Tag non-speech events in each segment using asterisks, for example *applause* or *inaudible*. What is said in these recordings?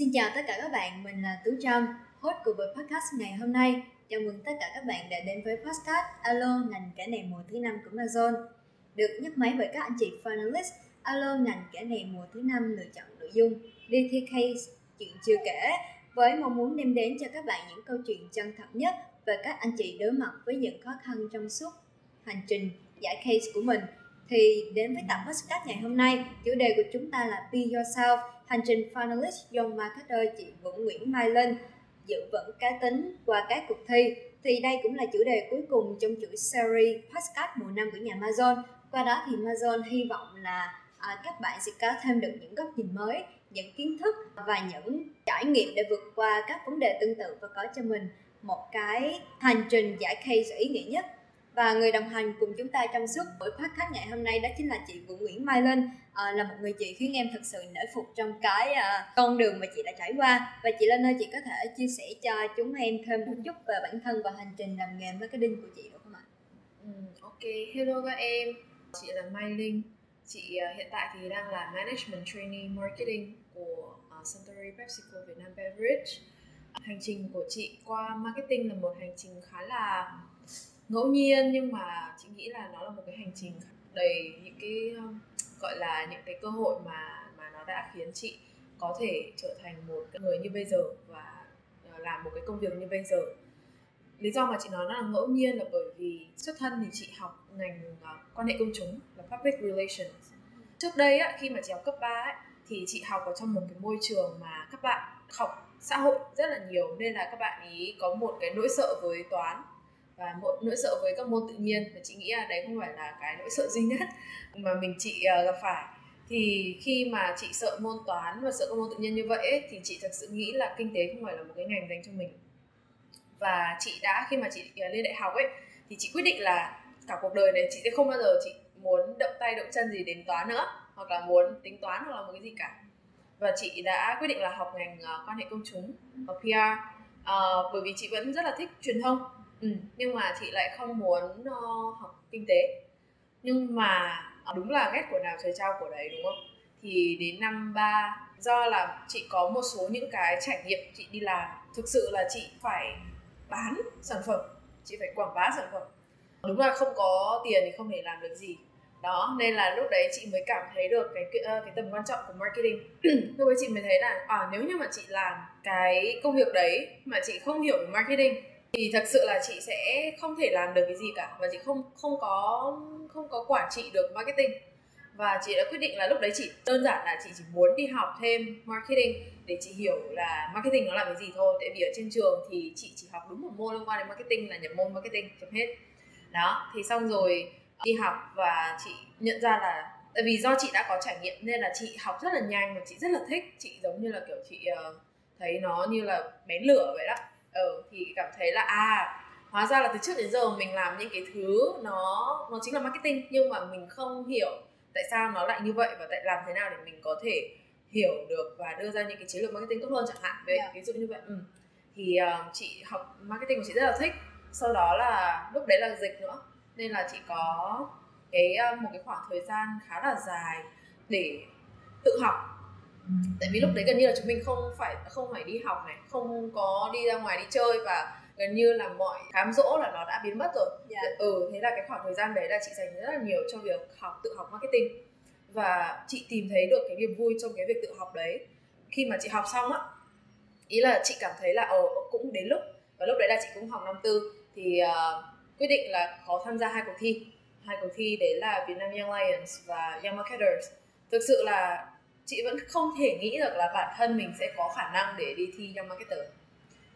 Xin chào tất cả các bạn, mình là Tú Trâm, host của buổi podcast ngày hôm nay. Chào mừng tất cả các bạn đã đến với podcast Alo ngành kể này mùa thứ năm của Amazon. Được nhắc máy bởi các anh chị finalist Alo ngành kể này mùa thứ năm lựa chọn nội dung dtk case chuyện chưa kể với mong muốn đem đến cho các bạn những câu chuyện chân thật nhất về các anh chị đối mặt với những khó khăn trong suốt hành trình giải case của mình thì đến với tập podcast ngày hôm nay chủ đề của chúng ta là Be Yourself hành trình finalist Young Marketer chị Vũ Nguyễn Mai Linh giữ vững cá tính qua các cuộc thi. Thì đây cũng là chủ đề cuối cùng trong chuỗi series podcast mùa năm của nhà Amazon. Qua đó thì Amazon hy vọng là à, các bạn sẽ có thêm được những góc nhìn mới những kiến thức và những trải nghiệm để vượt qua các vấn đề tương tự và có cho mình một cái hành trình giải case ý nghĩa nhất và người đồng hành cùng chúng ta trong suốt buổi podcast ngày hôm nay đó chính là chị Vũ Nguyễn Mai Linh à, là một người chị khiến em thật sự nể phục trong cái à, con đường mà chị đã trải qua. Và chị Linh ơi chị có thể chia sẻ cho chúng em thêm một chút về bản thân và hành trình làm nghề marketing của chị được không ạ? Ừ, ok, hello các em, chị là Mai Linh. Chị uh, hiện tại thì đang là Management Trainee Marketing của uh, Suntory PepsiCo Việt Nam Beverage. Hành trình của chị qua marketing là một hành trình khá là ngẫu nhiên nhưng mà chị nghĩ là nó là một cái hành trình đầy những cái um, gọi là những cái cơ hội mà mà nó đã khiến chị có thể trở thành một người như bây giờ và ờ, làm một cái công việc như bây giờ. Lý do mà chị nói nó là ngẫu nhiên là bởi vì xuất thân thì chị học ngành ờ, quan hệ công chúng là public relations. Trước đây á, khi mà chị học cấp 3 ấy, thì chị học ở trong một cái môi trường mà các bạn học xã hội rất là nhiều nên là các bạn ý có một cái nỗi sợ với toán và một nỗi sợ với các môn tự nhiên. Và chị nghĩ là đấy không phải là cái nỗi sợ duy nhất mà mình chị uh, gặp phải. Thì khi mà chị sợ môn toán và sợ các môn tự nhiên như vậy ấy, thì chị thật sự nghĩ là kinh tế không phải là một cái ngành dành cho mình. Và chị đã khi mà chị uh, lên đại học ấy thì chị quyết định là cả cuộc đời này chị sẽ không bao giờ chị muốn động tay động chân gì đến toán nữa hoặc là muốn tính toán hoặc là một cái gì cả. Và chị đã quyết định là học ngành uh, quan hệ công chúng học PR uh, bởi vì chị vẫn rất là thích truyền thông. Ừ, nhưng mà chị lại không muốn uh, học kinh tế. Nhưng mà uh, đúng là ghét của nào trời trao của đấy đúng không? Thì đến năm ba do là chị có một số những cái trải nghiệm chị đi làm. Thực sự là chị phải bán sản phẩm. Chị phải quảng bá sản phẩm. Đúng là không có tiền thì không thể làm được gì đó nên là lúc đấy chị mới cảm thấy được cái cái, ờ, cái tầm quan trọng của marketing. *clears throat* Lúc đấy chị mới thấy là à nếu như mà chị làm cái công việc đấy mà chị không hiểu về marketing thì thật sự là chị sẽ không thể làm được cái gì cả và chị không không có không có quản trị được marketing. Và chị đã quyết định là lúc đấy chị đơn giản là chị chỉ muốn đi học thêm marketing để chị hiểu là marketing nó là cái gì thôi. Tại vì ở trên trường thì chị chỉ học đúng một môn liên quan đến marketing là nhập môn marketing chấm hết. Đó thì xong rồi đi học và chị nhận ra là tại vì do chị đã có trải nghiệm nên là chị học rất là nhanh và chị rất là thích. Chị giống như là kiểu chị uh, thấy nó như là bén lửa vậy đó. Ừ, thì cảm thấy là à hóa ra là từ trước đến giờ mình làm những cái thứ nó nó chính là marketing nhưng mà mình không hiểu tại sao nó lại như vậy và tại làm thế nào để mình có thể hiểu được và đưa ra những cái chiến lược marketing tốt hơn chẳng hạn. Về yeah. ví dụ như vậy ừ. thì uh, chị học marketing của chị rất là thích. Sau đó là lúc đấy là dịch nữa nên là chị có cái ờ, một cái khoảng thời gian khá là dài để tự học tại vì lúc đấy gần như là chúng mình không phải không phải đi học này không có đi ra ngoài đi chơi và gần như là mọi cám dỗ là nó đã biến mất rồi yeah. Dạ. ừ thế là cái khoảng thời gian đấy là chị dành rất là nhiều cho việc học tự học marketing và chị tìm thấy được cái niềm vui trong cái việc tự học đấy khi mà chị học xong á ý là chị cảm thấy là ờ cũng đến lúc và lúc đấy là chị cũng học năm tư thì uh, quyết định là có tham gia hai cuộc thi. Hai cuộc thi đấy là Vietnam Young Lions và Young Marketers. Thực sự là chị vẫn không thể nghĩ được là bản thân mình sẽ có khả năng để đi thi Young Marketer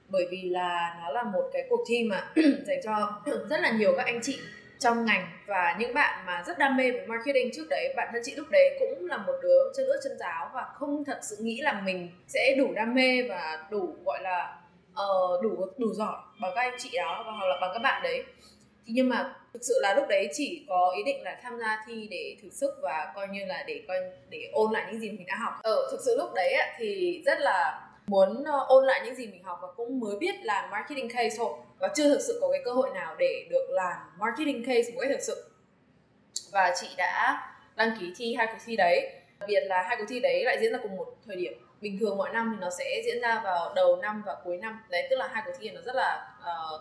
bởi vì là nó là một cái cuộc thi mà *clears throat* dành cho *clears throat* rất là nhiều các anh chị trong ngành và những bạn mà rất đam mê với marketing trước đấy. Bản thân chị lúc đấy cũng là một đứa chân ướt chân giáo và không thật sự nghĩ là mình sẽ đủ đam mê và đủ gọi là uh, đủ đủ giỏi bằng các anh chị đó và hoặc là bằng các bạn đấy nhưng mà thực sự là lúc đấy chỉ có ý định là tham gia thi để thử sức và coi như là để coi, để ôn lại những gì mình đã học. Ở thực sự lúc đấy thì rất là muốn ờ, ôn lại những gì mình học và cũng mới biết làm marketing case thôi. Và chưa thực sự có cái cơ hội nào để được làm marketing case một cách thực sự. Và chị đã đăng ký thi hai cuộc thi đấy. Đặc biệt là hai cuộc thi đấy lại diễn ra cùng một thời điểm bình thường mọi năm thì nó sẽ diễn ra vào đầu năm và cuối năm đấy tức là hai cuộc thi nó rất là uh,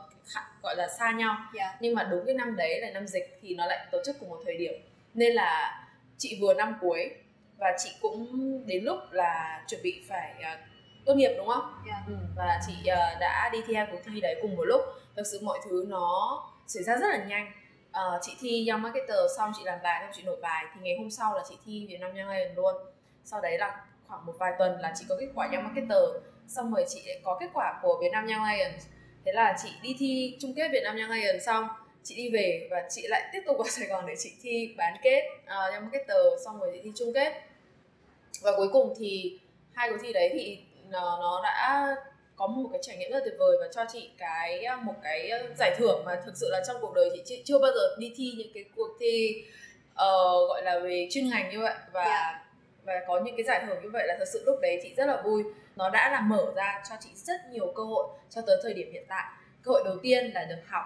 gọi là xa nhau yeah. Dạ. nhưng mà đúng cái năm đấy là năm dịch thì nó lại tổ chức cùng một thời điểm nên là chị vừa năm cuối và chị cũng đến lúc là chuẩn bị phải uh, tốt nghiệp đúng không? Yeah. Dạ. Ừ, và chị uh, đã đi thi hai cuộc thi đấy cùng một lúc. Thực sự mọi thứ nó xảy ra rất là nhanh. Uh, chị thi Young Marketer xong chị làm bài xong chị nộp bài thì ngày hôm sau là chị thi Việt Nam Young Lion luôn. Sau đấy là khoảng một vài tuần là chị có kết quả Young Marketer. Xong rồi chị có kết quả của Việt Nam Young Lions. Thế là chị đi thi chung kết Việt Nam Young Lions xong chị đi về và chị lại tiếp tục vào *laughs* Sài Gòn để chị thi bán kết uh, Young Marketer. Xong rồi chị thi chung kết. Và cuối cùng thì hai cuộc thi đấy thì nó, nó đã có một cái trải nghiệm rất là tuyệt vời và cho chị cái ờ, một cái ờ, giải thưởng mà thực sự là trong cuộc đời chị chưa bao giờ đi thi những cái cuộc thi uh, gọi là về chuyên ngành như vậy. Và yeah. Và có những cái giải thưởng như vậy là thật sự lúc đấy chị rất là vui. Nó đã là mở ra cho chị rất nhiều cơ hội cho tới thời điểm hiện tại. Cơ hội đầu tiên là được học.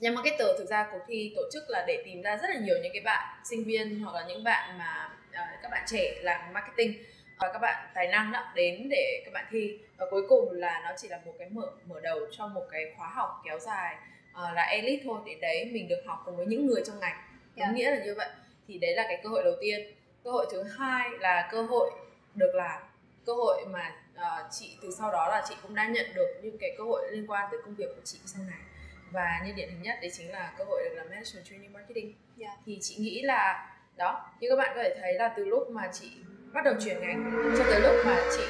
Nhà marketer thực ra cuộc thi tổ chức là để tìm ra rất là nhiều những cái bạn sinh viên hoặc là những bạn mà uh, các bạn trẻ làm marketing và các bạn tài năng đó đến để các bạn thi. Và cuối cùng là nó chỉ là một cái mở mở đầu cho một cái khóa học kéo dài uh, là elite thôi. Để đấy mình được học cùng với những người trong ngành. Yeah. Dạ. nghĩa là như vậy. Thì đấy là cái cơ hội đầu tiên cơ hội thứ hai là cơ hội được làm cơ hội mà uh, chị từ sau đó là chị cũng đã nhận được những cái cơ hội liên quan tới công việc của chị sau này và như điển hình nhất đấy chính là cơ hội được làm management training marketing yeah. Dạ. thì chị nghĩ là đó như các bạn có thể thấy là từ lúc mà chị bắt đầu chuyển ngành cho tới lúc mà chị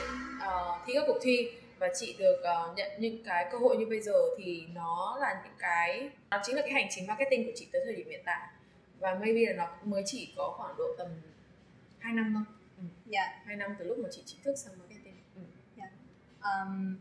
uh, thi các cuộc thi và chị được uh, nhận những cái cơ hội như bây giờ thì nó là những cái nó chính là cái hành trình marketing của chị tới thời điểm hiện tại và maybe là nó mới chỉ có khoảng độ tầm 2 năm thôi ừ. dạ. 2 năm từ lúc mà chị chính thức sang marketing ừ. dạ. um,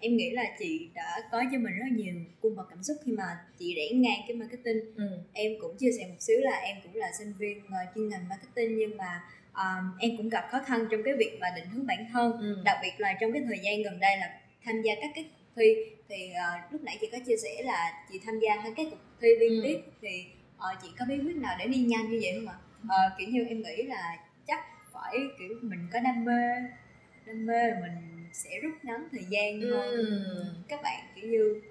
em nghĩ là chị đã có cho mình rất nhiều cung bậc cảm xúc khi mà chị rẽ ngang cái marketing ừ. em cũng chia sẻ một xíu là em cũng là sinh viên uh, chuyên ngành marketing nhưng mà um, em cũng gặp khó khăn trong cái việc mà định hướng bản thân ừ. đặc biệt là trong cái thời gian gần đây là tham gia các cái cuộc thi thì uh, lúc nãy chị có chia sẻ là chị tham gia hai cái cuộc thi liên ừ. tiếp thì uh, chị có bí quyết nào để đi nhanh như vậy không ạ uh, kiểu như em nghĩ là phải kiểu mình có đam mê đam mê là mình sẽ rút ngắn thời gian ừ. hơn các bạn kiểu như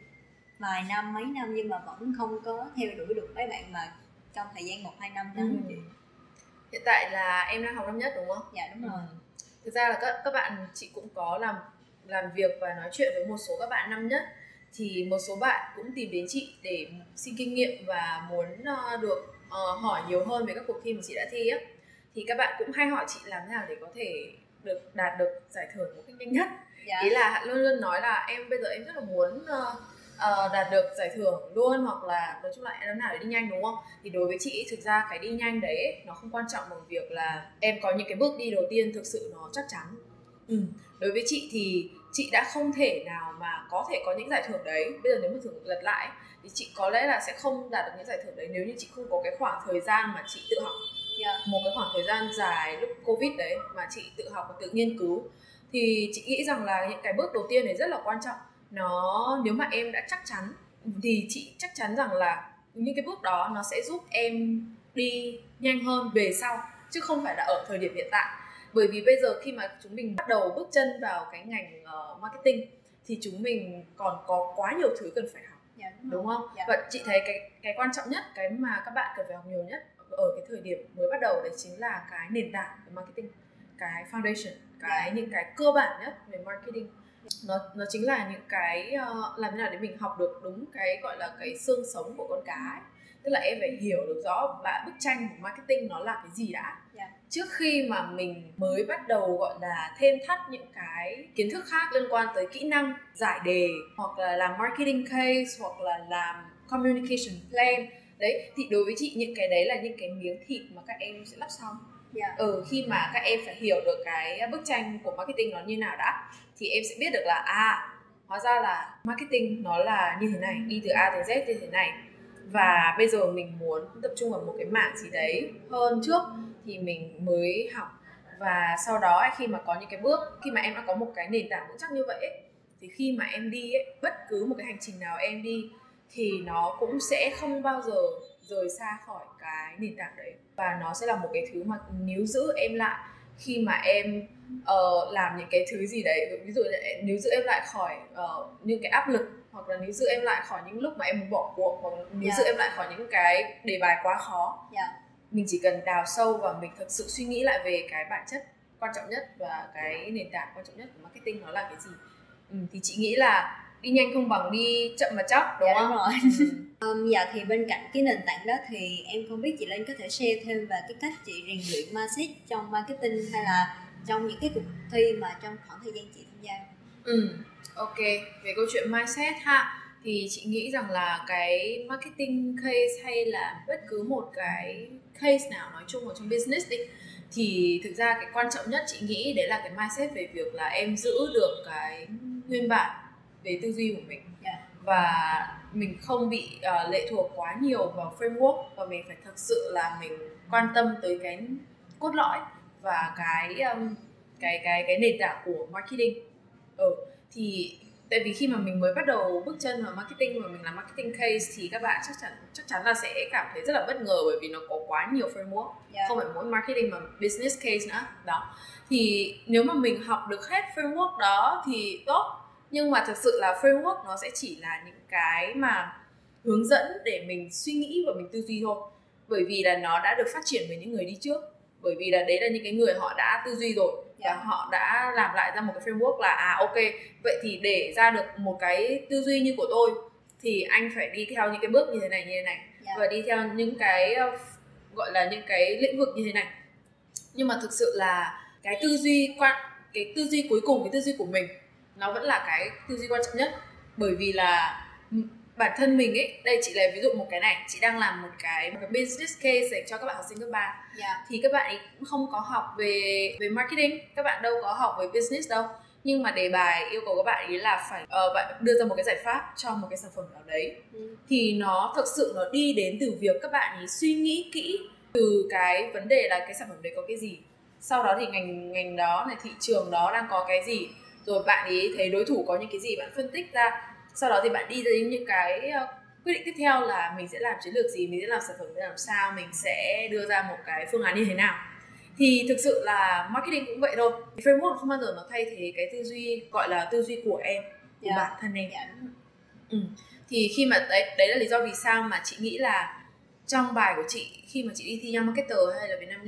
vài năm mấy năm nhưng mà vẫn không có theo đuổi được mấy bạn mà trong thời gian một hai năm đó ừ. chị hiện tại là em đang học năm nhất đúng không dạ đúng rồi ừ. thực ra là các các bạn chị cũng có làm làm việc và nói chuyện với một số các bạn năm nhất thì một số bạn cũng tìm đến chị để xin kinh nghiệm và muốn uh, được uh, hỏi nhiều hơn về các cuộc thi mà chị đã thi á thì các bạn cũng hay hỏi chị làm thế nào để có thể được đạt được giải thưởng một cách nhanh nhất dạ. ý là luôn luôn nói là em bây giờ em rất là muốn uh, uh, đạt được giải thưởng luôn hoặc là nói chung là em nào để đi nhanh đúng không thì đối với chị thực ra cái đi nhanh đấy nó không quan trọng bằng việc là em có những cái bước đi đầu tiên thực sự nó chắc chắn ừ. đối với chị thì chị đã không thể nào mà có thể có những giải thưởng đấy bây giờ nếu mà thử lật lại thì chị có lẽ là sẽ không đạt được những giải thưởng đấy nếu như chị không có cái khoảng thời gian mà chị tự học yeah. Dạ. một cái khoảng thời gian dài lúc covid đấy mà chị tự học và tự nghiên cứu thì chị nghĩ rằng là những cái bước đầu tiên này rất là quan trọng nó nếu mà em đã chắc chắn thì chị chắc chắn rằng là những cái bước đó nó sẽ giúp em đi nhanh hơn về sau chứ không phải là ở thời điểm hiện tại bởi vì bây giờ khi mà chúng mình bắt đầu bước chân vào cái ngành uh, marketing thì chúng mình còn có quá nhiều thứ cần phải học dạ, đúng, đúng không dạ. và chị thấy cái cái quan trọng nhất cái mà các bạn cần phải học nhiều nhất ở cái thời điểm mới bắt đầu đấy chính là cái nền tảng của marketing cái foundation cái dạ. những cái cơ bản nhất về marketing nó nó chính là những cái uh, làm thế nào để mình học được đúng cái gọi là cái xương sống của con cá ấy. tức là em phải hiểu được rõ bạn bức tranh của marketing nó là cái gì đã yeah. Dạ. trước khi mà mình mới bắt đầu gọi là thêm thắt những cái kiến thức khác liên quan tới kỹ năng giải đề hoặc là làm marketing case hoặc là làm communication plan đấy thì đối với chị những cái đấy là những cái miếng thịt mà các em sẽ lắp xong. Yeah. ừ khi mà các em phải hiểu được cái bức tranh của marketing nó như nào đã thì em sẽ biết được là à hóa ra là marketing nó là như thế này đi từ A tới Z như thế này. Và bây giờ mình muốn tập trung vào một cái mảng gì đấy hơn trước thì mình mới học. Và sau đó khi mà có những cái bước khi mà em đã có một cái nền tảng vững chắc như vậy ấy, thì khi mà em đi ấy, bất cứ một cái hành trình nào em đi thì nó cũng sẽ không bao giờ rời xa khỏi cái nền tảng đấy và nó sẽ là một cái thứ mà níu giữ em lại khi mà em uh, làm những cái thứ gì đấy ví dụ nếu giữ em lại khỏi uh, những cái áp lực hoặc là nếu giữ em lại khỏi những lúc mà em muốn bỏ cuộc hoặc nếu yeah. giữ em lại khỏi những cái đề bài quá khó yeah. mình chỉ cần đào sâu và mình thật sự suy nghĩ lại về cái bản chất quan trọng nhất và cái nền tảng quan trọng nhất của marketing nó là cái gì ừ, thì chị nghĩ là đi nhanh không bằng đi chậm mà chắc đúng dạ, không? Đúng rồi. *laughs* Um, dạ thì bên cạnh cái nền tảng đó thì em không biết chị Linh có thể share thêm về cái cách chị rèn luyện mindset trong marketing hay là trong những cái cuộc thi mà trong khoảng thời gian chị tham gia. Ừ, ok. Về câu chuyện mindset ha thì chị nghĩ rằng là cái marketing case hay là bất cứ một cái case nào nói chung ở trong business đi thì thực ra cái quan trọng nhất chị nghĩ đấy là cái mindset về việc là em giữ được cái nguyên bản về tư duy của mình yeah. Dạ. và mình không bị uh, lệ thuộc quá nhiều vào framework và mình phải thực sự là mình quan tâm tới cái cốt lõi và cái um, cái cái cái nền tảng của marketing ừ thì tại vì khi mà mình mới bắt đầu bước chân vào marketing và mình làm marketing case thì các bạn chắc chắn chắc chắn là sẽ cảm thấy rất là bất ngờ bởi vì nó có quá nhiều framework yeah. Dạ. không phải mỗi marketing mà business case nữa đó thì nếu mà mình học được hết framework đó thì tốt nhưng mà thực sự là framework nó sẽ chỉ là những cái mà hướng dẫn để mình suy nghĩ và mình tư duy thôi bởi vì là nó đã được phát triển bởi những người đi trước bởi vì là đấy là những cái người họ đã tư duy rồi và dạ. họ đã làm lại ra một cái framework là à ok vậy thì để ra được một cái tư duy như của tôi thì anh phải đi theo những cái bước như thế này như thế này yeah. Dạ. và đi theo những cái ờ, gọi là những cái lĩnh vực như thế này nhưng mà thực sự là cái tư duy quan cái tư duy cuối cùng cái tư duy của mình nó vẫn là cái tư duy quan trọng nhất bởi vì là bản thân mình ấy đây chị lấy ví dụ một cái này chị đang làm một cái một cái business case để cho các bạn học sinh cấp ba yeah. Dạ. thì các bạn ấy cũng không có học về về marketing các bạn đâu có học về business đâu nhưng mà đề bài yêu cầu các bạn ấy là phải uh, bạn đưa ra một cái giải pháp cho một cái sản phẩm nào đấy ừ. thì nó thực sự nó đi đến từ việc các bạn ấy suy nghĩ kỹ từ cái vấn đề là cái sản phẩm đấy có cái gì sau đó thì ngành ngành đó này thị trường đó đang có cái gì rồi bạn ấy thấy đối thủ có những cái gì bạn phân tích ra sau đó thì bạn đi đến những cái ờ, quyết định tiếp theo là mình sẽ làm chiến lược gì mình sẽ làm sản phẩm làm sao mình sẽ đưa ra một cái phương án như thế nào thì thực sự là marketing cũng vậy thôi framework không bao giờ nó thay thế cái tư duy gọi là tư duy của em của yeah. Dạ. bản thân em yeah. Dạ. ừ. thì khi mà đấy đấy là lý do vì sao mà chị nghĩ là trong bài của chị khi mà chị đi thi Young Marketer hay là Việt Nam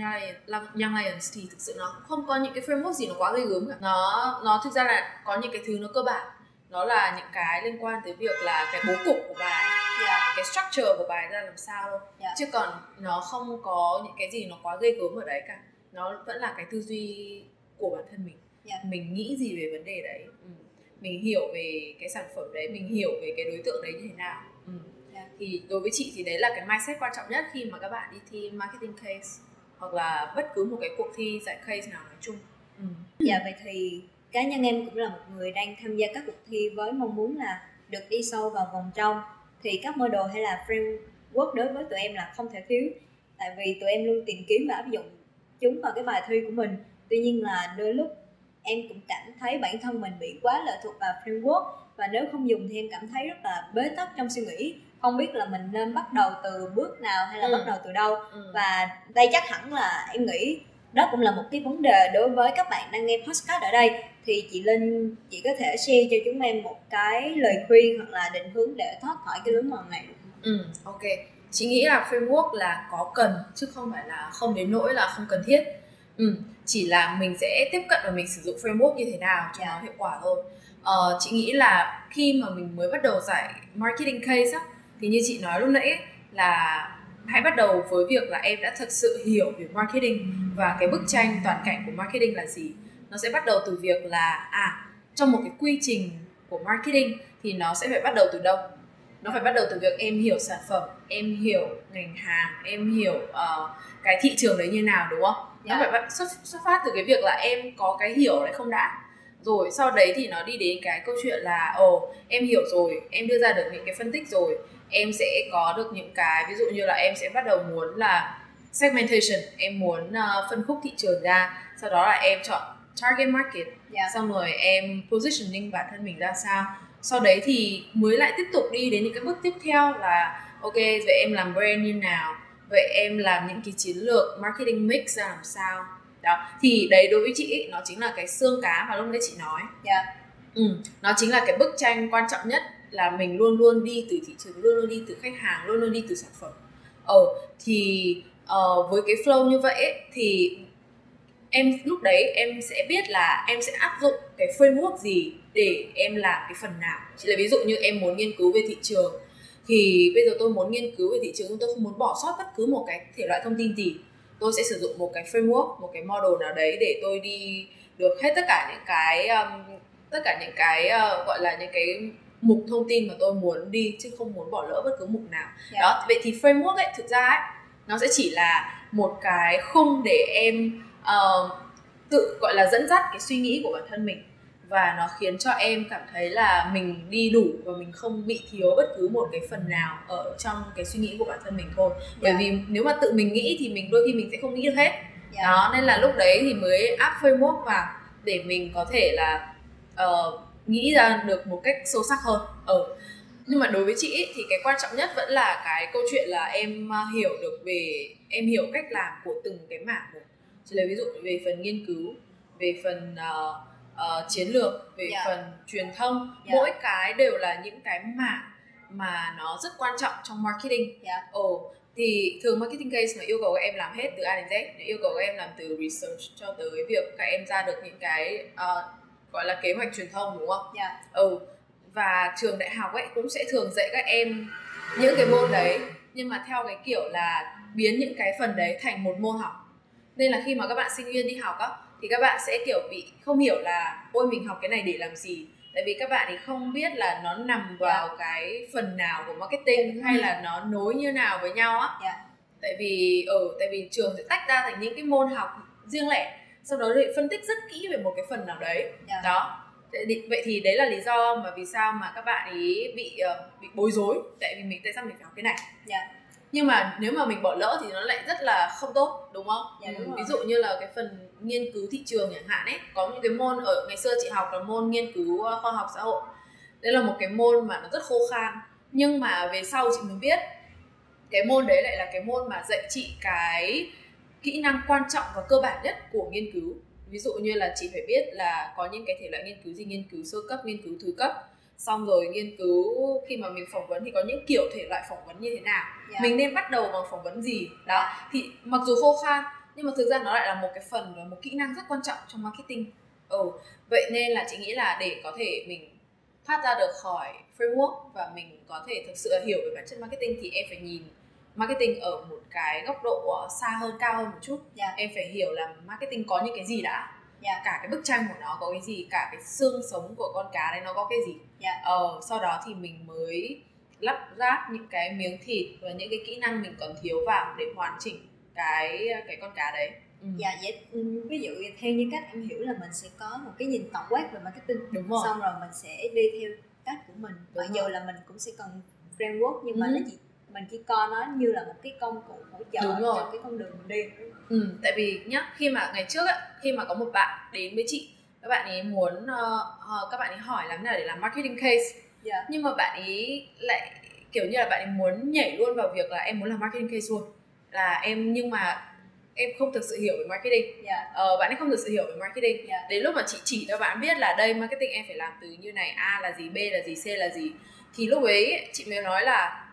Young Lions thì thực sự nó không có những cái framework gì nó quá ghê gớm cả nó nó thực ra là có những cái thứ nó cơ bản nó là những cái liên quan tới việc là cái bố cục của bài yeah. Dạ. cái structure của bài ra làm sao thôi yeah. Dạ. chứ còn nó không có những cái gì nó quá ghê gớm ở đấy cả nó vẫn là cái tư duy của bản thân mình yeah. Dạ. mình nghĩ gì về vấn đề đấy ừ. mình hiểu về cái sản phẩm đấy mình hiểu về cái đối tượng đấy như thế nào ừ thì đối với chị thì đấy là cái mindset quan trọng nhất khi mà các bạn đi thi marketing case, hoặc là bất cứ một cái cuộc thi giải case nào nói chung. Ừ. dạ vậy thì cá nhân em cũng là một người đang tham gia các cuộc thi với mong muốn là được đi sâu vào vòng trong. Thì các model hay là framework đối với tụi em là không thể thiếu, tại vì tụi em luôn tìm kiếm và áp dụng chúng vào cái bài thi của mình. Tuy nhiên là đôi lúc em cũng cảm thấy bản thân mình bị quá lệ thuộc vào framework, và nếu không dùng thì em cảm thấy rất là bế tắc trong suy nghĩ không biết là mình nên bắt đầu từ bước nào hay là ừ. bắt đầu từ đâu ừ. và đây chắc hẳn là em nghĩ đó cũng là một cái vấn đề đối với các bạn đang nghe podcast ở đây thì chị Linh chị có thể share cho chúng em một cái lời khuyên hoặc là định hướng để thoát khỏi cái lối mòn này Ừ, ok. Chị nghĩ là framework là có cần chứ không phải là không đến nỗi là không cần thiết. Ừ, chỉ là mình sẽ tiếp cận và mình sử dụng framework như thế nào cho yeah. nó hiệu quả thôi. Ờ, chị nghĩ là khi mà mình mới bắt đầu giải marketing case á, thì như chị nói lúc nãy ấy, là hãy bắt đầu với việc là em đã thực sự hiểu về marketing và cái bức tranh toàn cảnh của marketing là gì nó sẽ bắt đầu từ việc là à trong một cái quy trình của marketing thì nó sẽ phải bắt đầu từ đâu nó phải bắt đầu từ việc em hiểu sản phẩm em hiểu ngành hàng em hiểu uh, cái thị trường đấy như nào đúng không yeah. nó dạ. phải bắt, xuất xuất phát từ cái việc là em có cái hiểu đấy không đã rồi sau đấy thì nó đi đến cái câu chuyện là ồ oh, em hiểu rồi em đưa ra được những cái phân tích rồi em sẽ có được những cái ví dụ như là em sẽ bắt đầu muốn là segmentation em muốn uh, phân khúc thị trường ra sau đó là em chọn target market yeah. Dạ. xong rồi em positioning bản thân mình ra sao. Sau đấy thì mới lại tiếp tục đi đến những cái bước tiếp theo là ok vậy em làm brand như nào? Vậy em làm những cái chiến lược marketing mix ra làm sao? Đó thì đấy đối với chị ý, nó chính là cái xương cá mà lúc nãy chị nói. Dạ. Ừ, nó chính là cái bức tranh quan trọng nhất là mình luôn luôn đi từ thị trường luôn luôn đi từ khách hàng luôn luôn đi từ sản phẩm. Ờ thì uh, với cái flow như vậy ấy, thì em lúc đấy em sẽ biết là em sẽ áp dụng cái framework gì để em làm cái phần nào. Chỉ là ví dụ như em muốn nghiên cứu về thị trường thì bây giờ tôi muốn nghiên cứu về thị trường tôi không muốn bỏ sót bất cứ một cái thể loại thông tin gì. Tôi sẽ sử dụng một cái framework một cái model nào đấy để tôi đi được hết tất cả những cái um, tất cả những cái uh, gọi là những cái mục thông tin mà tôi muốn đi chứ không muốn bỏ lỡ bất cứ mục nào yeah. Dạ. đó vậy thì framework ấy thực ra ấy nó sẽ chỉ là một cái khung để em uh, tự gọi là dẫn dắt cái suy nghĩ của bản thân mình và nó khiến cho em cảm thấy là mình đi đủ và mình không bị thiếu bất cứ một cái phần nào ở trong cái suy nghĩ của bản thân mình thôi yeah. bởi dạ. vì nếu mà tự mình nghĩ thì mình đôi khi mình sẽ không nghĩ được hết yeah. Dạ. đó nên là lúc đấy thì mới áp framework vào để mình có thể là uh, nghĩ ra được một cách sâu sắc hơn ở ừ. nhưng mà đối với chị ý, thì cái quan trọng nhất vẫn là cái câu chuyện là em ờ, hiểu được về em hiểu cách làm của từng cái mảng một chỉ là ví dụ về phần nghiên cứu về phần uh, uh, chiến lược về yeah. Dạ. phần truyền thông yeah. Dạ. mỗi cái đều là những cái mảng mà nó rất quan trọng trong marketing yeah. Dạ. ồ thì thường marketing case mà yêu cầu các em làm hết từ A đến Z yêu cầu các em làm từ research cho tới việc các em ra được những cái uh, gọi là kế hoạch truyền thông đúng không? Yeah. Ừ và trường đại học ấy cũng sẽ thường dạy các em những cái môn đấy nhưng mà theo cái kiểu là biến những cái phần đấy thành một môn học nên là khi mà các bạn sinh viên đi học á thì các bạn sẽ kiểu bị không hiểu là ôi mình học cái này để làm gì tại vì các bạn thì không biết là nó nằm vào yeah. cái phần nào của marketing hay là nó nối như nào với nhau á yeah. tại vì ở ừ, tại vì trường sẽ tách ra thành những cái môn học riêng lẻ sau đó thì phân tích rất kỹ về một cái phần nào đấy. Yeah. đó. Vậy thì đấy là lý do mà vì sao mà các bạn ấy bị uh, bị bối rối. Tại vì mình tại sao mình phải học cái này? Yeah nhưng mà nếu mà mình bỏ lỡ thì nó lại rất là không tốt đúng không? Dạ, đúng ừ, ví dụ như là cái phần nghiên cứu thị trường chẳng hạn ấy có những cái môn ở ngày xưa chị học là môn nghiên cứu ờ, khoa học xã hội. Đây là một cái môn mà nó rất khô khan. Nhưng mà về sau chị mới biết cái môn đấy lại là cái môn mà dạy chị cái kỹ năng quan trọng và cơ bản nhất của nghiên cứu ví dụ như là chị phải biết là có những cái thể loại nghiên cứu gì nghiên cứu sơ cấp nghiên cứu thứ cấp xong rồi nghiên cứu khi mà mình phỏng vấn thì có những kiểu thể loại phỏng vấn như thế nào yeah. Dạ. mình nên bắt đầu bằng phỏng vấn gì đó thì mặc dù khô khan nhưng mà thực ra nó lại là một cái phần và một kỹ năng rất quan trọng trong marketing ừ vậy nên là chị nghĩ là để có thể mình thoát ra được khỏi framework và mình có thể thực sự hiểu về bản chất marketing thì em phải nhìn marketing ở một cái góc độ xa hơn cao hơn một chút yeah. Dạ. em phải hiểu là marketing có những cái gì đã yeah. Dạ. cả cái bức tranh của nó có cái gì cả cái xương sống của con cá đấy nó có cái gì yeah. Dạ. ờ, sau đó thì mình mới lắp ráp những cái miếng thịt và những cái kỹ năng mình còn thiếu vào để hoàn chỉnh cái cái con cá đấy ừ. dạ vậy ừ, ví dụ theo như cách em hiểu là mình sẽ có một cái nhìn tổng quát về marketing đúng rồi xong rồi mình sẽ đi theo cách của mình mặc dù là mình cũng sẽ cần framework nhưng ừ. mà nó chỉ mình chỉ coi nó như là một cái công cụ hỗ trợ cho cái con đường mình đi ừ, tại vì nhá khi mà ngày trước á khi mà có một bạn đến với chị các bạn ấy muốn uh, các bạn ấy hỏi làm nào để làm marketing case yeah. Dạ. nhưng mà bạn ấy lại kiểu như là bạn ấy muốn nhảy luôn vào việc là em muốn làm marketing case luôn là em nhưng mà em không thực sự hiểu về marketing yeah. Dạ. ờ, bạn ấy không thực sự hiểu về marketing yeah. Dạ. đến lúc mà chị chỉ cho bạn biết là đây marketing em phải làm từ như này a là gì b là gì c là gì thì lúc ấy chị mới nói là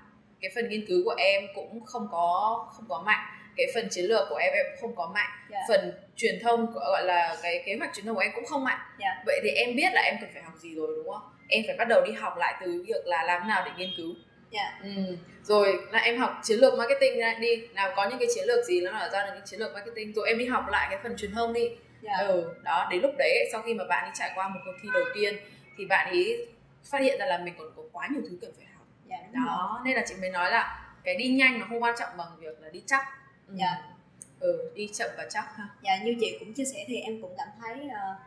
cái phần nghiên cứu của em cũng không có không có mạnh cái phần chiến lược của em em cũng không có mạnh yeah. Dạ. phần truyền thông gọi là cái kế hoạch truyền thông của em cũng không mạnh yeah. Dạ. vậy thì em biết là em cần phải học gì rồi đúng không em phải bắt đầu đi học lại từ việc là làm nào để nghiên cứu yeah. Dạ. ừ. rồi là em học chiến lược marketing đi nào có những cái chiến lược gì nó là ra được những chiến lược marketing rồi em đi học lại cái phần truyền thông đi yeah. ừ đó đến lúc đấy sau khi mà bạn đi trải qua một cuộc thi đầu tiên thì bạn ấy phát hiện ra là mình còn có quá nhiều thứ cần phải yeah, đó rồi. nên là chị mới nói là cái đi nhanh nó không quan trọng bằng việc là đi chắc dạ ừ đi chậm và chắc ha dạ như chị cũng chia sẻ thì em cũng cảm thấy uh,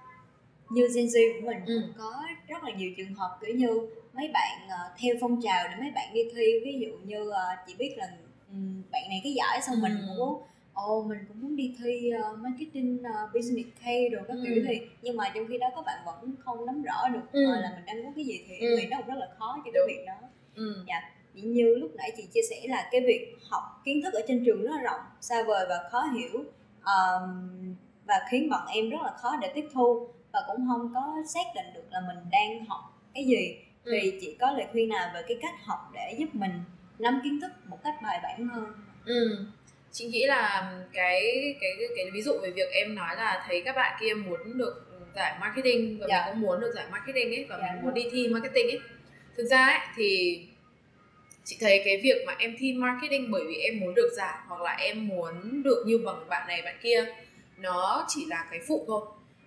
như Gen Z của mình ừ. cũng có rất là nhiều trường hợp kiểu như mấy bạn uh, theo phong trào để mấy bạn đi thi ví dụ như uh, chị biết là um, bạn này cái giải xong ừ. mình cũng muốn ồ oh, mình cũng muốn đi thi uh, marketing uh, business case rồi các ừ. kiểu thì nhưng mà trong khi đó các bạn vẫn không nắm rõ được ừ. uh, là mình đang muốn cái gì thì ừ. nghĩ nó cũng rất là khó cho cái việc đó ừ. dạ như lúc nãy chị chia sẻ là cái việc học kiến thức ở trên trường rất là rộng xa vời và khó hiểu um, và khiến bọn em rất là khó để tiếp thu và cũng không có xác định được là mình đang học cái gì Ừ. thì chị có lời khuyên nào về cái cách học để giúp mình nắm kiến thức một cách bài bản hơn Ừ. Chị nghĩ là cái cái cái, cái ví dụ về việc em nói là thấy các bạn kia muốn được giải marketing và Dạ. mình cũng muốn được giải marketing ấy và Dạ, mình muốn đi thi marketing ấy. Thực ra ấy thì chị thấy cái việc mà em thi marketing bởi vì em muốn được giải hoặc là em muốn được như bằng bạn này bạn kia nó chỉ là cái phụ thôi.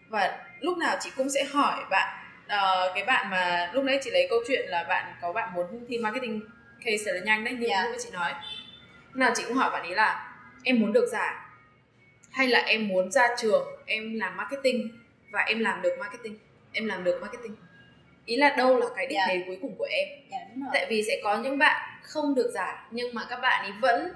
Và lúc nào chị cũng sẽ hỏi bạn ờ, cái bạn mà lúc nãy chị lấy câu chuyện là bạn có bạn muốn thi marketing case là nhanh đấy như Dạ. lúc chị nói. Lúc nào chị cũng hỏi bạn ấy là em muốn được giải hay là em muốn ra trường em làm marketing? Và em làm được marketing em làm được marketing ý là đâu là cái đích Dạ. đến cuối cùng của em dạ đúng rồi tại vì sẽ có những bạn không được giải nhưng mà các bạn ấy vẫn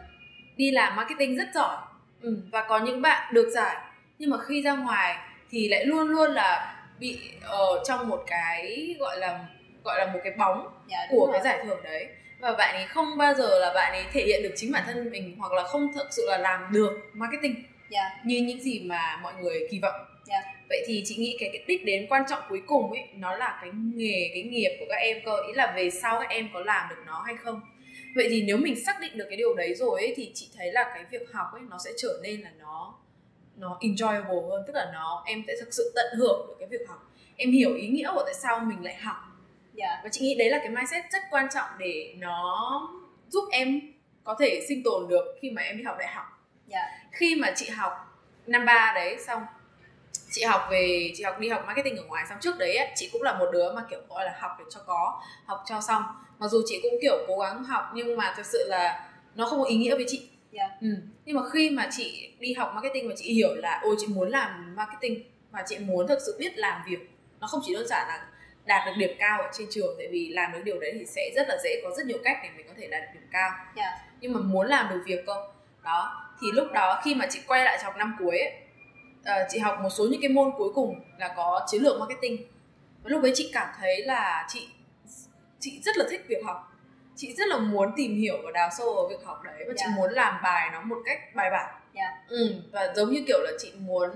đi làm marketing rất giỏi ừ. và có những bạn được giải nhưng mà khi ra ngoài thì lại luôn luôn là bị ở trong một cái gọi là gọi là một cái bóng dạ, đúng của rồi. cái giải thưởng đấy và bạn ấy không bao giờ là bạn ấy thể hiện được chính bản thân mình hoặc là không thực sự là làm được marketing dạ như những gì mà mọi người kỳ vọng Dạ. Vậy thì chị nghĩ cái, cái đích đến quan trọng cuối cùng ấy nó là cái nghề cái nghiệp của các em cơ ý là về sau các em có làm được nó hay không? Vậy thì nếu mình xác định được cái điều đấy rồi ấy, thì chị thấy là cái việc học ấy nó sẽ trở nên là nó nó enjoyable hơn tức là nó em sẽ thực sự tận hưởng được cái việc học. Em hiểu ý nghĩa của tại sao mình lại học. Dạ. Và chị nghĩ đấy là cái mindset rất quan trọng để nó giúp em có thể sinh tồn được khi mà em đi học đại học. Dạ. Khi mà chị học năm ba đấy xong chị học về chị học đi học marketing ở ngoài xong trước đấy ấy, chị cũng là một đứa mà kiểu gọi là học để cho có học cho xong mặc dù chị cũng kiểu cố gắng học nhưng mà thực sự là nó không có ý nghĩa với chị Dạ. ừ. nhưng mà khi mà chị đi học marketing và chị hiểu là ôi chị muốn làm marketing và chị muốn thực sự biết làm việc nó không chỉ đơn giản là đạt được điểm cao ở trên trường tại vì làm được điều đấy thì sẽ rất là dễ có rất nhiều cách để mình có thể đạt được điểm cao Dạ. nhưng mà muốn làm được việc cơ đó thì lúc đó khi mà chị quay lại học năm cuối ấy, ờ, chị học một số những cái môn cuối cùng là có chiến lược marketing và lúc đấy chị cảm thấy là chị chị rất là thích việc học chị rất là muốn tìm hiểu và đào sâu vào việc học đấy và chị Dạ. muốn làm bài nó một cách bài bản Dạ. ừ, và giống như kiểu là chị muốn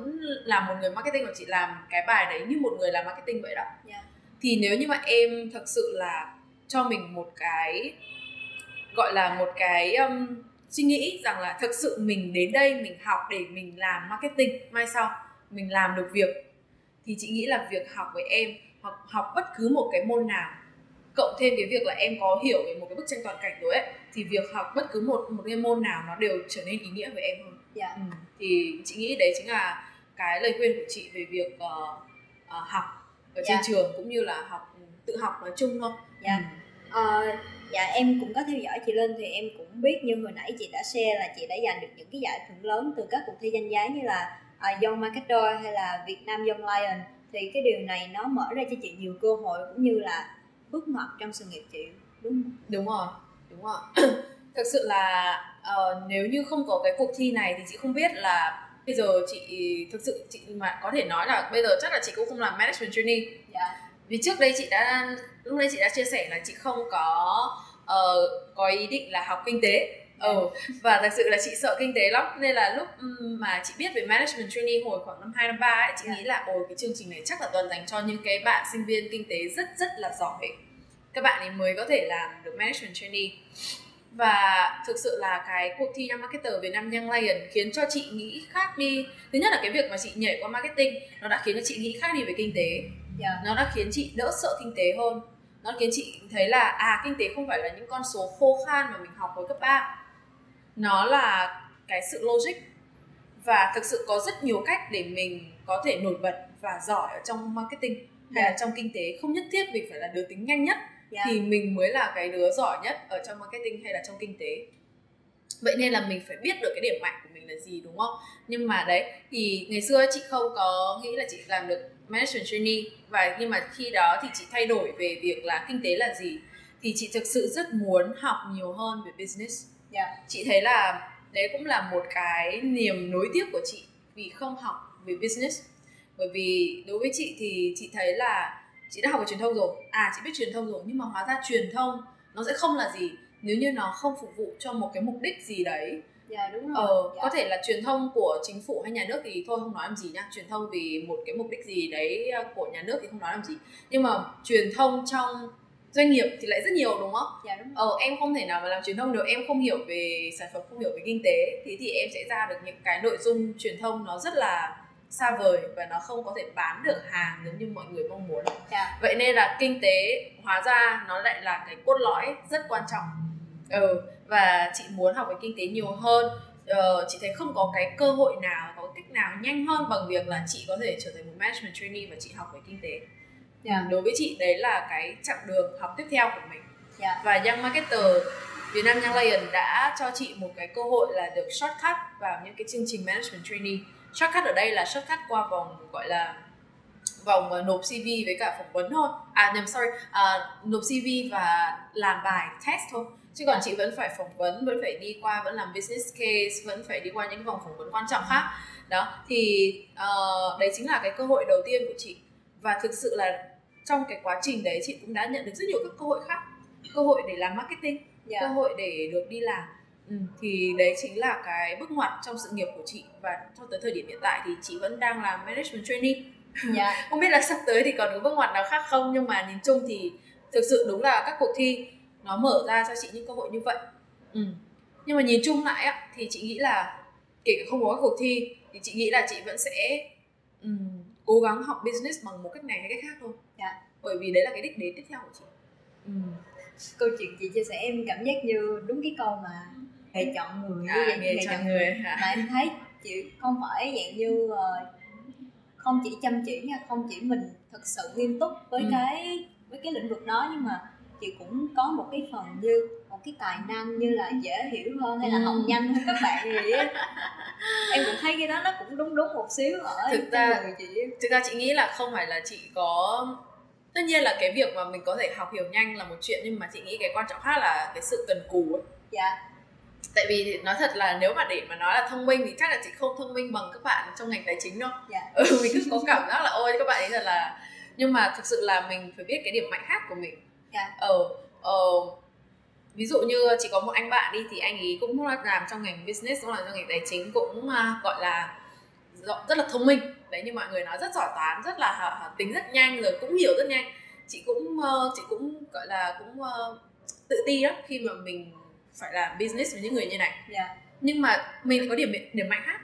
làm một người marketing và chị làm cái bài đấy như một người làm marketing vậy đó Dạ. thì nếu như mà em thật sự là cho mình một cái gọi là một cái um, suy nghĩ rằng là thực sự mình đến đây mình học để mình làm marketing mai sau mình làm được việc thì chị nghĩ là việc học với em hoặc học bất cứ một cái môn nào cộng thêm cái việc là em có hiểu về một cái bức tranh toàn cảnh rồi ấy thì việc học bất cứ một một cái môn nào nó đều trở nên ý nghĩa với em hơn Dạ. ừ. thì chị nghĩ đấy chính là cái lời khuyên của chị về việc ờ, ờ, học ở trên Dạ. trường cũng như là học tự học nói chung thôi Dạ. Ừ. Ờ, dạ em cũng có theo dõi chị Linh thì em cũng biết như hồi nãy chị đã share là chị đã giành được những cái giải thưởng lớn từ các cuộc thi danh giá như là uh, Young Marketer hay là Việt Nam Young Lion thì cái điều này nó mở ra cho chị nhiều cơ hội cũng như là bước ngoặt trong sự nghiệp chị đúng không? đúng rồi đúng rồi *clears throat* thực sự là ờ, nếu như không có cái cuộc thi này thì chị không biết là bây giờ chị thực sự chị mà có thể nói là bây giờ chắc là chị cũng không làm management trainee Dạ. Vì trước đây chị đã lúc đây chị đã chia sẻ là chị không có ờ, có ý định là học kinh tế. Ừ, và thật sự là chị sợ kinh tế lắm. Nên là lúc mà chị biết về management trainee hồi khoảng năm 2 năm 3 ấy chị Dạ. nghĩ là ôi cái chương trình này chắc là toàn dành cho những cái bạn sinh viên kinh tế rất rất là giỏi. Các bạn ấy mới có thể làm được management trainee và thực sự là cái cuộc thi Young Marketer Việt Nam Young Lion khiến cho chị nghĩ khác đi. Thứ nhất là cái việc mà chị nhảy qua marketing nó đã khiến cho chị nghĩ khác đi về kinh tế. Dạ. nó đã khiến chị đỡ sợ kinh tế hơn. Nó khiến chị thấy là à kinh tế không phải là những con số khô khan mà mình học hồi cấp 3 nó là cái sự logic. Và thực sự có rất nhiều cách để mình có thể nổi bật và giỏi ở trong marketing hay Dạ. là trong kinh tế. Không nhất thiết mình phải là đứa tính nhanh nhất Dạ. thì mình mới là cái đứa giỏi nhất ở trong marketing hay là trong kinh tế. Vậy nên là mình phải biết được cái điểm mạnh của mình là gì đúng không? Nhưng mà đấy thì ngày xưa chị không có nghĩ là chị làm được management trainee và nhưng mà khi đó thì chị thay đổi về việc là kinh tế là gì. Thì chị thực sự rất muốn học nhiều hơn về business. Dạ. chị thấy là đấy cũng là một cái niềm nối tiếc của chị vì không học về business. Bởi vì đối với chị thì chị thấy là chị đã học về truyền thông rồi. À chị biết truyền thông rồi nhưng mà hóa ra truyền thông nó sẽ không là gì nếu như nó không phục vụ cho một cái mục đích gì đấy. Dạ đúng rồi. Ờ dạ. có thể là truyền thông của chính phủ hay nhà nước thì thôi không nói làm gì nhá. Truyền thông vì một cái mục đích gì đấy ờ, của nhà nước thì không nói làm gì. Nhưng mà truyền thông trong doanh nghiệp thì lại rất nhiều đúng không? Dạ đúng rồi. Ờ em không thể nào mà làm truyền thông được. Em không hiểu về sản phẩm không hiểu về kinh tế. Thế thì em sẽ ra được những cái nội dung truyền thông nó rất là xa vời và nó không có thể bán được hàng giống như mọi người mong muốn. Dạ. Vậy nên là kinh tế hóa ra nó lại là cái cốt lõi rất quan trọng. Ừ, và chị muốn học về kinh tế nhiều hơn. Ờ, chị thấy không có cái cơ hội nào có cách nào nhanh hơn bằng việc là chị có thể trở thành một management trainee và chị học về kinh tế. Dạ. Đối với chị đấy là cái chặng đường học tiếp theo của mình. Dạ. Và Young Marketer Việt Nam Young Lion đã cho chị một cái cơ hội là được shortcut vào những cái chương trình management trainee shortcut ở đây là shortcut qua vòng gọi là vòng ờ, nộp CV với cả phỏng vấn thôi. À nhầm sorry à, nộp CV và làm bài test thôi. Chứ còn chị vẫn phải phỏng vấn vẫn phải đi qua vẫn làm business case vẫn phải đi qua những vòng phỏng vấn quan trọng khác. Đó thì ờ, đấy chính là cái cơ hội đầu tiên của chị. Và thực sự là trong cái quá trình đấy chị cũng đã nhận được rất nhiều các cơ hội khác. Cơ hội để làm marketing cơ dạ hội để được đi làm ừ, thì đấy chính là cái bước ngoặt trong sự nghiệp của chị. Và cho tới thời điểm hiện tại thì chị vẫn đang làm management trainee dạ. *laughs* Không biết là sắp tới thì còn có bước ngoặt nào khác không nhưng mà nhìn chung thì thực sự đúng là các cuộc thi nó mở ra cho chị những cơ hội như vậy. Ừ. nhưng mà nhìn chung lại á, thì chị nghĩ là kể cả không có các cuộc thi thì chị nghĩ là chị vẫn sẽ ừm, cố gắng học business bằng một cách này hay cách khác thôi. Dạ. bởi vì đấy là cái đích đến tiếp theo của chị. Ừm. câu chuyện chị chia sẻ em cảm giác như đúng cái câu mà nghề chọn người như à, vậy nghề chọn người hả? Mà em thấy chị không phải dạng như ờ, không chỉ chăm chỉ nha không chỉ mình thật sự nghiêm túc với Ừ. cái với cái lĩnh vực đó nhưng mà chị cũng có một cái phần như một cái tài năng như là dễ hiểu hơn hay là Ừ. học nhanh hơn các bạn gì em cũng thấy cái đó nó cũng đúng đúng một xíu ở Thực ra- người chị thực ra chị nghĩ là không phải là chị có tất nhiên là cái việc mà mình có thể học hiểu nhanh là một chuyện nhưng mà chị nghĩ cái quan trọng khác là cái sự cần cù ấy dạ tại vì nói thật là nếu mà để mà nói là thông minh thì chắc là chị không thông minh bằng các bạn trong ngành tài chính đâu Dạ. ừ, *laughs* mình cứ có cảm giác là ôi các bạn ấy thật là nhưng mà thực sự là mình phải biết cái điểm mạnh khác của mình Dạ. ờ ờ ví dụ như chỉ có một anh bạn đi thì anh ấy cũng là làm trong ngành business cũng là trong ngành tài chính cũng à, gọi là rất là thông minh đấy như mọi người nói rất giỏi toán rất là tính rất nhanh rồi cũng hiểu rất nhanh chị cũng ờ, chị cũng gọi là cũng ờ, tự ti lắm khi mà mình phải làm business với những người như này. Dạ. Nhưng mà mình có điểm điểm mạnh khác.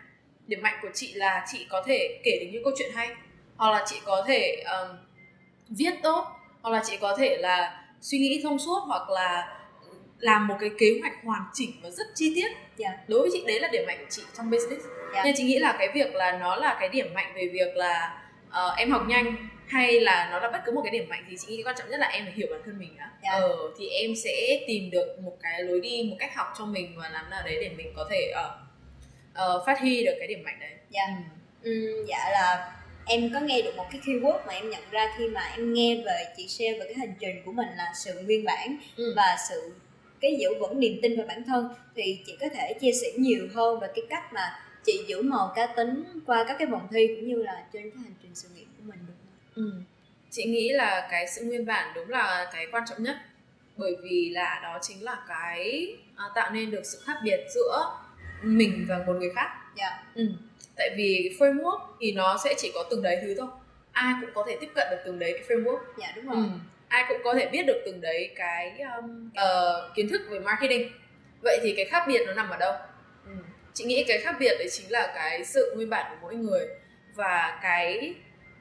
Điểm mạnh của chị là chị có thể kể được những câu chuyện hay. Hoặc là chị có thể um, viết tốt. Hoặc là chị có thể là suy nghĩ thông suốt. Hoặc là làm một cái kế hoạch hoàn chỉnh và rất chi tiết. Dạ. đối với chị đấy là điểm mạnh của chị trong business. Dạ. nên chị nghĩ là cái việc là nó là cái điểm mạnh về việc là ờ, em học nhanh hay là nó là bất cứ một cái điểm mạnh thì chị nghĩ quan trọng nhất là em phải hiểu bản thân mình đã Dạ. ờ, thì em sẽ tìm được một cái lối đi một cách học cho mình và làm nào đấy để mình có thể ờ, ờ, phát huy được cái điểm mạnh đấy Dạ. Ừ, dạ là em có nghe được một cái keyword mà em nhận ra khi mà em nghe về chị share về cái hành trình của mình là sự nguyên bản Ừ. và sự cái giữ vững niềm tin vào bản thân thì chị có thể chia sẻ nhiều hơn về cái cách mà chị giữ màu cá tính qua các cái vòng thi cũng như là trên cái hành trình sự nghiệp của mình được không? Ừ. Chị nghĩ là cái sự nguyên bản đúng là cái quan trọng nhất bởi vì là đó chính là cái à, tạo nên được sự khác biệt giữa mình và một người khác. Dạ. Ừ. Tại vì framework thì nó sẽ chỉ có từng đấy thứ thôi. Ai cũng có thể tiếp cận được từng đấy cái framework. Dạ đúng rồi. Ừ. Ai cũng có thể biết được từng đấy cái um, ờ, kiến thức về marketing. Vậy thì cái khác biệt nó nằm ở đâu? Chị nghĩ cái khác biệt đấy chính là cái sự nguyên bản của mỗi người và cái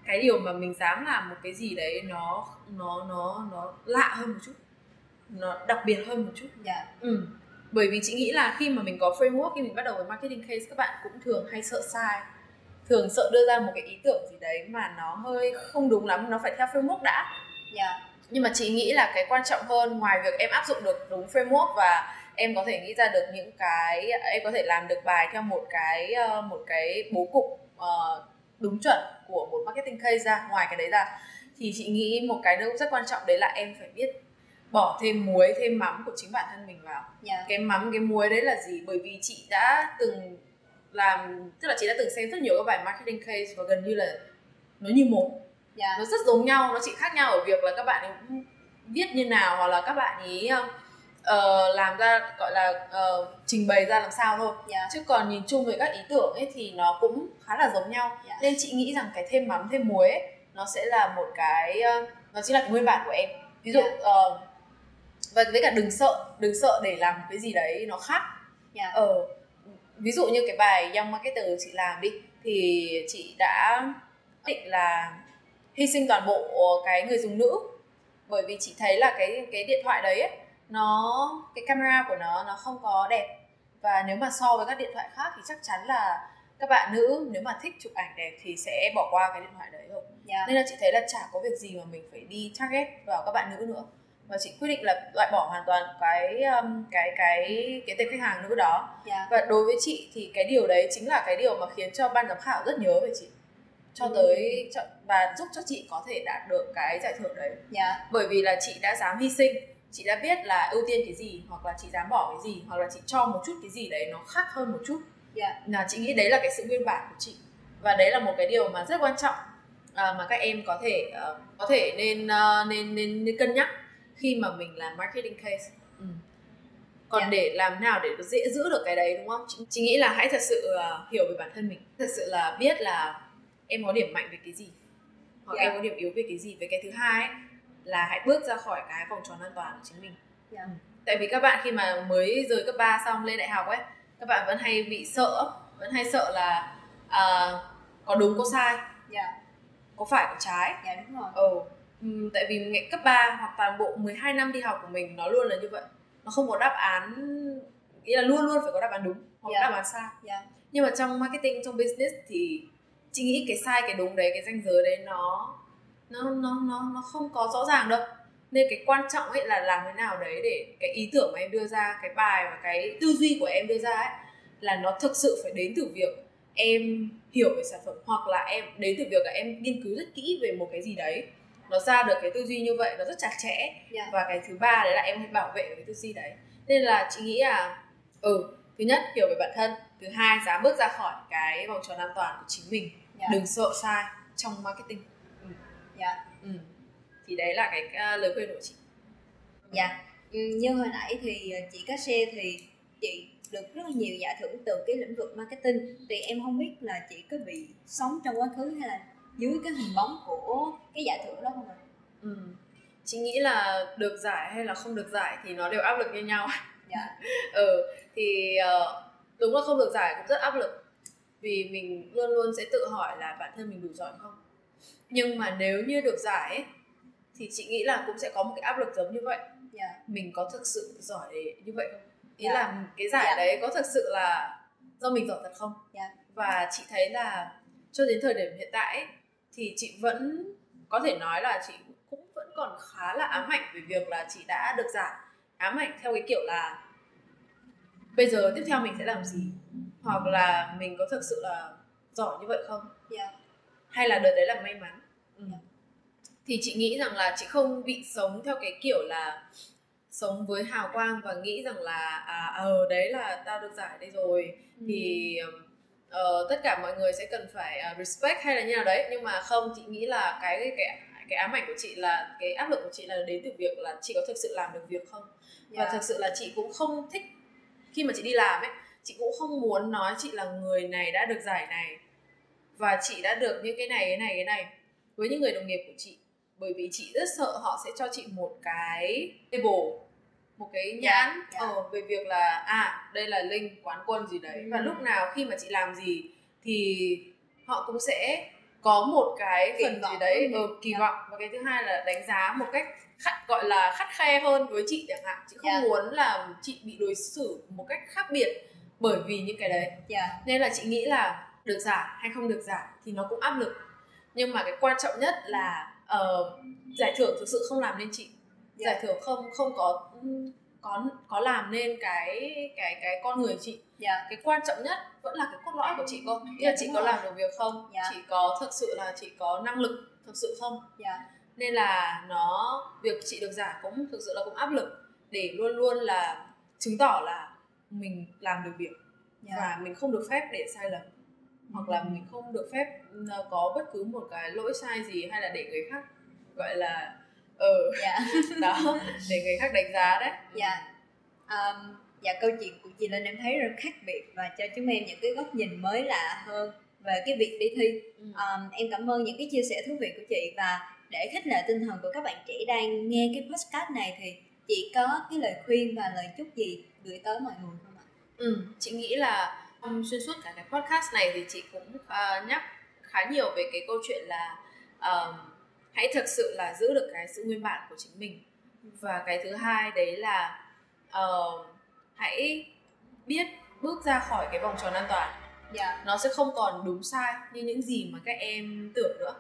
cái điều mà mình dám làm một cái gì đấy nó nó nó nó lạ hơn một chút nó đặc biệt hơn một chút Dạ. ừ. bởi vì chị nghĩ là khi mà mình có framework khi mình bắt đầu với marketing case các bạn cũng thường hay sợ sai thường sợ đưa ra một cái ý tưởng gì đấy mà nó hơi không đúng lắm nó phải theo framework đã Dạ. nhưng mà chị nghĩ là cái quan trọng hơn ngoài việc em áp dụng được đúng framework và em có thể nghĩ ra được những cái em có thể làm được bài theo một cái ờ, một cái bố cục ờ, đúng chuẩn của một marketing case ra ngoài cái đấy ra thì chị nghĩ một cái nữa rất quan trọng đấy là em phải biết bỏ thêm muối thêm mắm của chính bản thân mình vào Dạ. cái mắm cái muối đấy là gì bởi vì chị đã từng làm tức là chị đã từng xem rất nhiều các bài marketing case và gần như là nó như một Dạ. nó rất giống nhau nó chỉ khác nhau ở việc là các bạn ấy viết như nào hoặc là các bạn ấy uh, làm ra gọi là uh, trình bày ra làm sao thôi. Dạ. Chứ còn nhìn chung về các ý tưởng ấy thì nó cũng khá là giống nhau. Dạ. nên chị nghĩ rằng cái thêm mắm thêm muối ấy, nó sẽ là một cái ờ, nó chính là cái nguyên bản của em. Ví dụ Dạ. ờ, và với cả đừng sợ đừng sợ để làm cái gì đấy nó khác. Dạ. Ờ ví dụ như cái bài Young Marketer chị làm đi thì chị đã định là hy sinh toàn bộ cái người dùng nữ. Bởi vì chị thấy là cái cái điện thoại đấy ấy, nó cái camera của nó nó không có đẹp. Và nếu mà so với các điện thoại khác thì chắc chắn là các bạn nữ nếu mà thích chụp ảnh đẹp thì sẽ bỏ qua cái điện thoại đấy rồi. Dạ. Nên là chị thấy là chả có việc gì mà mình phải đi target vào các bạn nữ nữa. Và chị quyết định là loại bỏ hoàn toàn cái um, cái cái cái tệp khách hàng nữ đó. Dạ. Và đối với chị thì cái điều đấy chính là cái điều mà khiến cho ban giám khảo rất nhớ về chị. Cho Ừ. tới và giúp cho chị có thể đạt được cái giải thưởng đấy. Dạ. Bởi vì là chị đã dám hy sinh chị đã biết là ưu tiên cái gì hoặc là chị dám bỏ cái gì hoặc là chị cho một chút cái gì đấy nó khác hơn một chút. Dạ. Là chị nghĩ đấy là cái sự nguyên bản của chị. Và đấy là một cái điều mà rất quan trọng à, mà các em có thể ờ, có thể nên, ờ, nên nên nên cân nhắc khi mà mình làm marketing case. Ừ. còn Dạ. để làm nào để dễ giữ được cái đấy đúng không? Chị, chị nghĩ là hãy thật sự ờ, hiểu về bản thân mình. Thật sự là biết là em có điểm mạnh về cái gì hoặc Dạ. em có điểm yếu về cái gì. Với cái thứ hai ấy, là hãy bước ra khỏi cái vòng tròn an toàn của chính mình. Dạ. Tại vì các bạn khi mà mới rời cấp 3 xong lên đại học ấy các bạn vẫn hay bị sợ vẫn hay sợ là à, có đúng có sai. Dạ. Có phải có trái. Dạ đúng rồi. Ừ. Ừm, tại vì ngày cấp 3 hoặc toàn bộ 12 năm đi học của mình nó luôn là như vậy. Nó không có đáp án nghĩa là luôn luôn phải có đáp án đúng hoặc Dạ. đáp án sai. Dạ. Nhưng mà trong marketing trong business thì chị nghĩ cái sai cái đúng đấy cái ranh giới đấy nó nó nó nó nó không có rõ ràng đâu. Nên cái quan trọng ấy là làm thế nào đấy để cái ý tưởng mà em đưa ra cái bài và cái tư duy của em đưa ra ấy là nó thực sự phải đến từ việc em hiểu về sản phẩm hoặc là em đến từ việc là em nghiên cứu rất kỹ về một cái gì đấy. Nó ra được cái tư duy như vậy nó rất chặt chẽ. Dạ. Và cái thứ ba đấy là em hãy bảo vệ cái tư duy đấy. Nên là chị nghĩ là ừ thứ nhất hiểu về bản thân. Thứ hai dám bước ra khỏi cái vòng tròn an toàn của chính mình. Dạ. Đừng sợ sai trong marketing dạ. Ừ. thì đấy là cái uh, lời khuyên của chị. Dạ. Ừ, như hồi nãy thì ờ, chị có share thì chị được rất là nhiều giải thưởng từ cái lĩnh vực marketing. Thì em không biết là chị có bị sống trong quá khứ hay là dưới cái hình bóng của cái giải thưởng đó không ạ? Ừ. chị nghĩ là được giải hay là không được giải thì nó đều áp lực như nhau. Dạ. *laughs* Ừ. Thì ờ, đúng là không được giải cũng rất áp lực. Vì mình luôn luôn sẽ tự hỏi là bản thân mình đủ giỏi không nhưng mà nếu như được giải ấy, thì chị nghĩ là cũng sẽ có một cái áp lực giống như vậy. Dạ. Mình có thực sự giỏi như vậy không? Ý Dạ. là cái giải Dạ. đấy có thực sự là do mình giỏi thật không? Dạ. và chị thấy là cho đến thời điểm hiện tại ấy, thì chị vẫn có thể nói là chị cũng vẫn còn khá là ám ảnh về việc là chị đã được giải. Ám ảnh theo cái kiểu là bây giờ tiếp theo mình sẽ làm gì? Hoặc là mình có thực sự là giỏi như vậy không? Dạ hay là đợt đấy là may mắn ừ. Dạ. thì chị nghĩ rằng là chị không bị sống theo cái kiểu là sống với hào quang và nghĩ rằng là à ờ đấy là tao được giải đây rồi Ừ. thì ờ, tất cả mọi người sẽ cần phải à, respect hay là như nào đấy nhưng mà không chị nghĩ là cái cái cái ám ảnh của chị là cái áp lực của chị là đến từ việc là chị có thực sự làm được việc không và dạ thực sự là chị cũng không thích khi mà chị đi làm ấy chị cũng không muốn nói chị là người này đã được giải này và chị đã được như cái này cái này cái này với những người đồng nghiệp của chị bởi vì chị rất sợ họ sẽ cho chị một cái label một cái nhãn Dạ, dạ. ờ, về việc là à đây là linh quán quân gì đấy và Ừ. lúc nào khi mà chị làm gì thì họ cũng sẽ có một cái Kỳ phần gì đấy ờ, kỳ Dạ. vọng và cái thứ hai là đánh giá một cách khắt gọi là khắt khe hơn với chị chẳng hạn chị không Dạ. muốn là chị bị đối xử một cách khác biệt bởi vì những cái đấy dạ nên là chị nghĩ là được giải hay không được giải thì nó cũng áp lực. Nhưng mà cái quan trọng nhất là ờ, giải thưởng thực sự không làm nên chị. Dạ. giải thưởng không không có có có làm nên cái cái cái con người chị. Dạ. Cái quan trọng nhất vẫn là cái cốt lõi của chị cô Dạ, là chị có làm được việc không? Dạ. chị có thực sự là chị có năng lực thực sự không? Dạ. Nên là nó việc chị được giải cũng thực sự là cũng áp lực để luôn luôn là chứng tỏ là mình làm được việc dạ. và mình không được phép để sai lầm hoặc là mình không được phép ờ, có bất cứ một cái lỗi sai gì hay là để người khác gọi là ờ dạ *laughs* đó để người khác đánh giá đấy dạ um, dạ câu chuyện của chị Linh em thấy rất khác biệt và cho chúng em những cái góc nhìn mới lạ hơn về cái việc đi thi ừ. um, em cảm ơn những cái chia sẻ thú vị của chị và để khích lệ tinh thần của các bạn trẻ đang nghe cái podcast này thì chị có cái lời khuyên và lời chúc gì gửi tới mọi người không ạ? Ừ, chị nghĩ là xuyên suốt cả cái podcast này thì chị cũng uh, nhắc khá nhiều về cái câu chuyện là um, hãy thực sự là giữ được cái sự nguyên bản của chính mình và cái thứ hai đấy là uh, hãy biết bước ra khỏi cái vòng tròn an toàn yeah. Dạ. nó sẽ không còn đúng sai như những gì mà các em tưởng nữa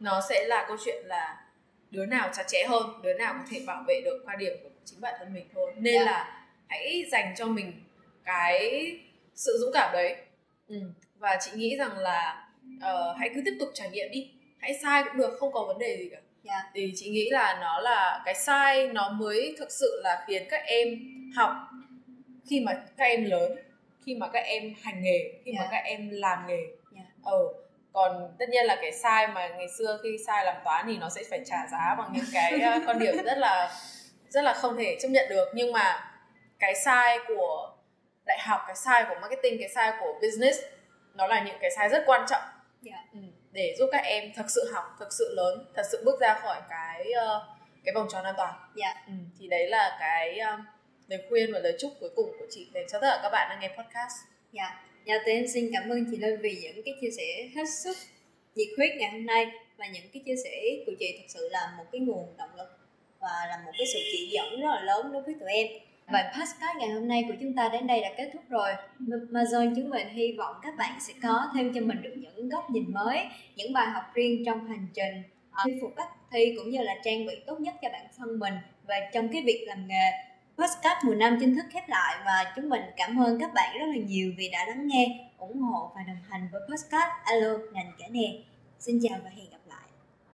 nó sẽ là câu chuyện là đứa nào chặt chẽ hơn đứa nào có thể bảo vệ được quan điểm của chính bản thân mình thôi nên yeah. Dạ. là hãy dành cho mình cái sự dũng cảm đấy ừ. và chị nghĩ rằng là uh, hãy cứ tiếp tục trải nghiệm đi hãy sai cũng được không có vấn đề gì cả yeah. Dạ. thì chị nghĩ là nó là cái sai nó mới thực sự là khiến các em học khi mà các em lớn khi mà các em hành nghề khi yeah. mà các em làm nghề yeah. ờ còn tất nhiên là cái sai mà ngày xưa khi sai làm toán thì nó sẽ phải trả giá bằng những cái con điểm rất là rất là không thể chấp nhận được nhưng mà cái sai của đại học cái sai của marketing cái sai của business nó là những cái sai rất quan trọng yeah. Dạ. ừ, để giúp các em thật sự học thật sự lớn thật sự bước ra khỏi cái uh, cái vòng tròn an toàn yeah. Dạ. ừ, thì đấy là cái um, lời khuyên và lời chúc cuối cùng của chị dành cho tất cả các bạn đang nghe podcast dạ yeah. Dạ, thì em xin cảm ơn chị Linh vì những cái chia sẻ hết sức nhiệt huyết ngày hôm nay và những cái chia sẻ của chị thật sự là một cái nguồn động lực và là một cái sự chỉ dẫn rất là lớn đối với tụi em vậy podcast ngày hôm nay của chúng ta đến đây đã kết thúc rồi. Amazon chúng mình hy vọng các bạn sẽ có thêm cho mình được những góc nhìn mới, những bài học riêng trong hành trình ờ, thuyết phục cách thi cũng như là trang bị tốt nhất cho bản thân mình và trong cái việc làm nghề. Podcast mùa năm chính thức khép lại và chúng mình cảm ơn các bạn rất là nhiều vì đã lắng nghe, ủng hộ và đồng hành với podcast Alo ngành cả nè. Xin chào và hẹn gặp.